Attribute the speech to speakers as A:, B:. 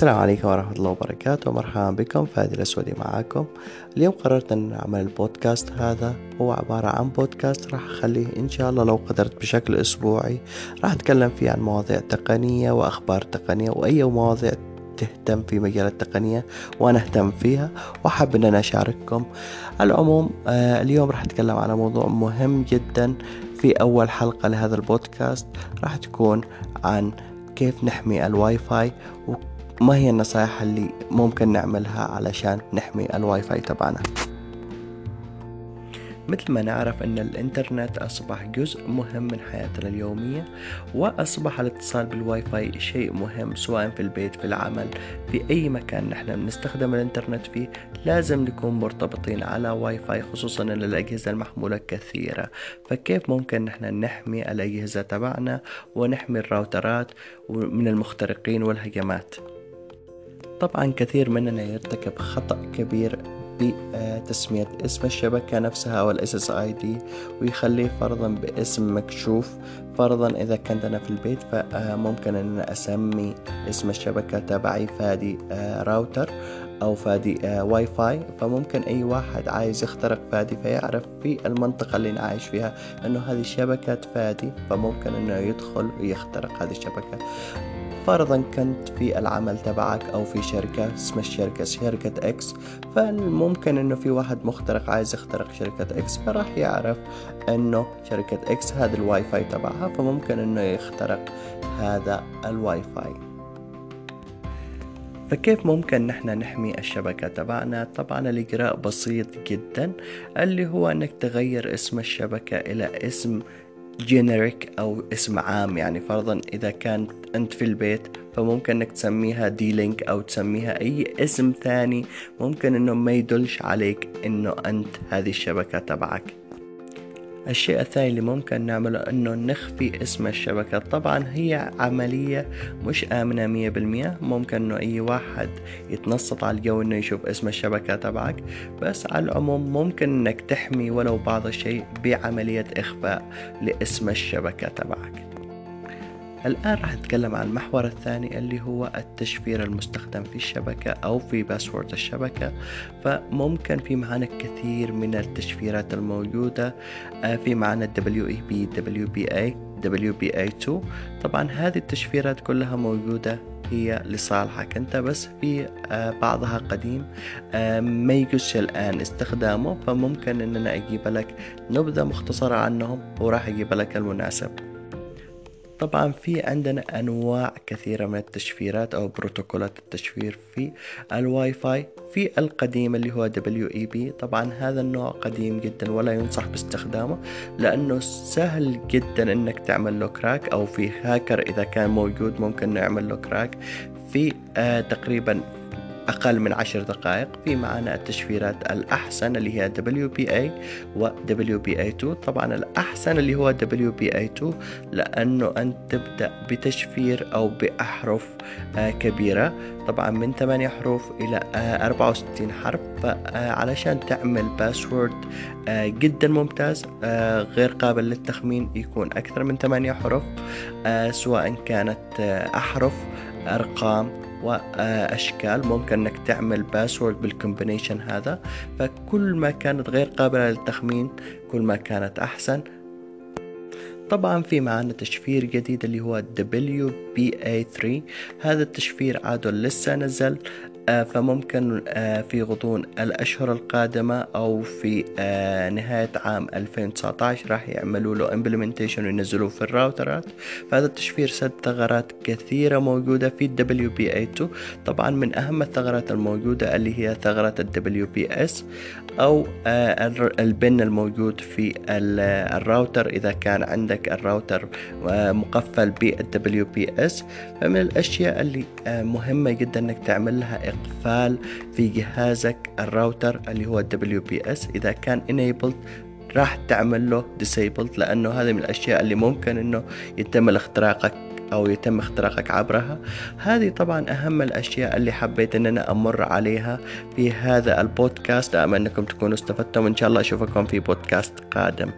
A: السلام عليكم ورحمة الله وبركاته. مرحبا بكم. فادي الأسودي معاكم. اليوم قررت أن أعمل البودكاست هذا. هو عبارة عن بودكاست راح أخليه إن شاء الله لو قدرت بشكل أسبوعي. راح أتكلم فيه عن مواضيع تقنية وأخبار تقنية وأي مواضيع تهتم في مجال التقنية وأنا أهتم فيها وأحب أن أنا أشارككم. على العموم آه اليوم راح أتكلم على موضوع مهم جدا في أول حلقة لهذا البودكاست. راح تكون عن كيف نحمي الواي فاي وما هي النصائح اللي ممكن نعملها علشان نحمي الواي فاي تبعنا؟ مثل ما نعرف أن الإنترنت أصبح جزء مهم من حياتنا اليومية وأصبح الاتصال بالواي فاي شيء مهم سواء في البيت في العمل في أي مكان نحن بنستخدم الإنترنت فيه لازم نكون مرتبطين على واي فاي خصوصا أن الأجهزة المحمولة كثيرة. فكيف ممكن نحن نحمي الأجهزة تبعنا ونحمي الراوترات من المخترقين والهجمات؟ طبعا كثير مننا يرتكب خطأ كبير بتسمية اسم الشبكة نفسها أو ال SSID ويخليه فرضا باسم مكشوف. فرضا إذا كنت أنا في البيت فممكن أن أسمي اسم الشبكة تبعي فادي راوتر أو فادي واي فاي فممكن أي واحد عايز يخترق فادي فيعرف في المنطقة اللي أنا عايش فيها أنه هذه شبكة فادي فممكن أنه يدخل ويخترق هذه الشبكة. فرضا كنت في العمل تبعك أو في شركة اسم الشركة شركة إكس فالممكن إنه في واحد مخترق عايز يخترق شركة إكس فراح يعرف إنه شركة إكس هذا الواي فاي تبعها فممكن إنه يخترق هذا الواي فاي. فكيف ممكن نحن نحمي الشبكة تبعنا؟ طبعا الإجراء بسيط جدا اللي هو أنك تغير اسم الشبكة إلى اسم generic أو اسم عام يعني فرضا إذا كانت أنت في البيت فممكن إنك تسميها دي لينك أو تسميها أي اسم ثاني. ممكن إنه ما يدلش عليك إنه أنت هذه الشبكة تبعك. الشيء الثاني اللي ممكن نعمله إنه نخفي اسم الشبكة. طبعا هي عملية مش آمنة مية بالمية. ممكن إنه أي واحد يتنصت على الجو إنه يشوف اسم الشبكة تبعك. بس على العموم ممكن إنك تحمي ولو بعض الشيء بعملية إخفاء لاسم الشبكة تبعك. الآن راح نتكلم عن المحور الثاني اللي هو التشفير المستخدم في الشبكة أو في باسورد الشبكة. فممكن في معنا كثير من التشفيرات الموجودة في معنا WEB WBA WBA2 طبعا هذه التشفيرات كلها موجودة هي لصالحك أنت بس في بعضها قديم ما يجوز الآن استخدامه. فممكن ان أنا أجيب لك نبذة مختصرة عنهم وراح أجيب لك المناسب. طبعا في عندنا أنواع كثيرة من التشفيرات أو بروتوكولات التشفير في الواي فاي في القديم اللي هو WEP طبعا هذا النوع قديم جدا ولا ينصح باستخدامه لأنه سهل جدا إنك تعمل له كراك أو في هاكر إذا كان موجود ممكن نعمل له كراك في آه تقريبا أقل من عشر دقائق في معنا التشفيرات الأحسن اللي هي WPA و WPA2 طبعا الأحسن اللي هو WPA2 لأنه أنت تبدأ بتشفير أو بأحرف كبيرة. طبعا من 8 حروف إلى 64 حرف. فعلشان تعمل باسورد جدا ممتاز غير قابل للتخمين يكون أكثر من 8 حروف سواء كانت أحرف أرقام وأشكال. ممكن إنك تعمل password بال combination هذا. فكل ما كانت غير قابلة للتخمين كل ما كانت أحسن. طبعا في معنا تشفير جديد اللي هو WPA3 هذا التشفير عاده لسه نزل فممكن في غضون الأشهر القادمة أو في نهاية عام 2019 راح يعملوا له implementation وينزلوه في ال routerات. فهذا التشفير سد ثغرات كثيرة موجودة في WPA2 طبعا من أهم الثغرات الموجودة اللي هي ثغرة ال WPS أو ال PIN الموجود في الراوتر إذا كان عندك الراوتر مقفل بال WPS فمن الأشياء اللي مهمة جدا أنك تعمل لها إقفال في جهازك الراوتر اللي هو WPS إذا كان enabled راح تعمل له disabled لأنه هذه من الأشياء اللي ممكن أنه يتم اختراقك أو يتم اختراقك عبرها. هذه طبعا أهم الأشياء اللي حبيت أن أنا أمر عليها في هذا البودكاست. أمل أنكم تكونوا استفدتم. وإن شاء الله أشوفكم في بودكاست قادم.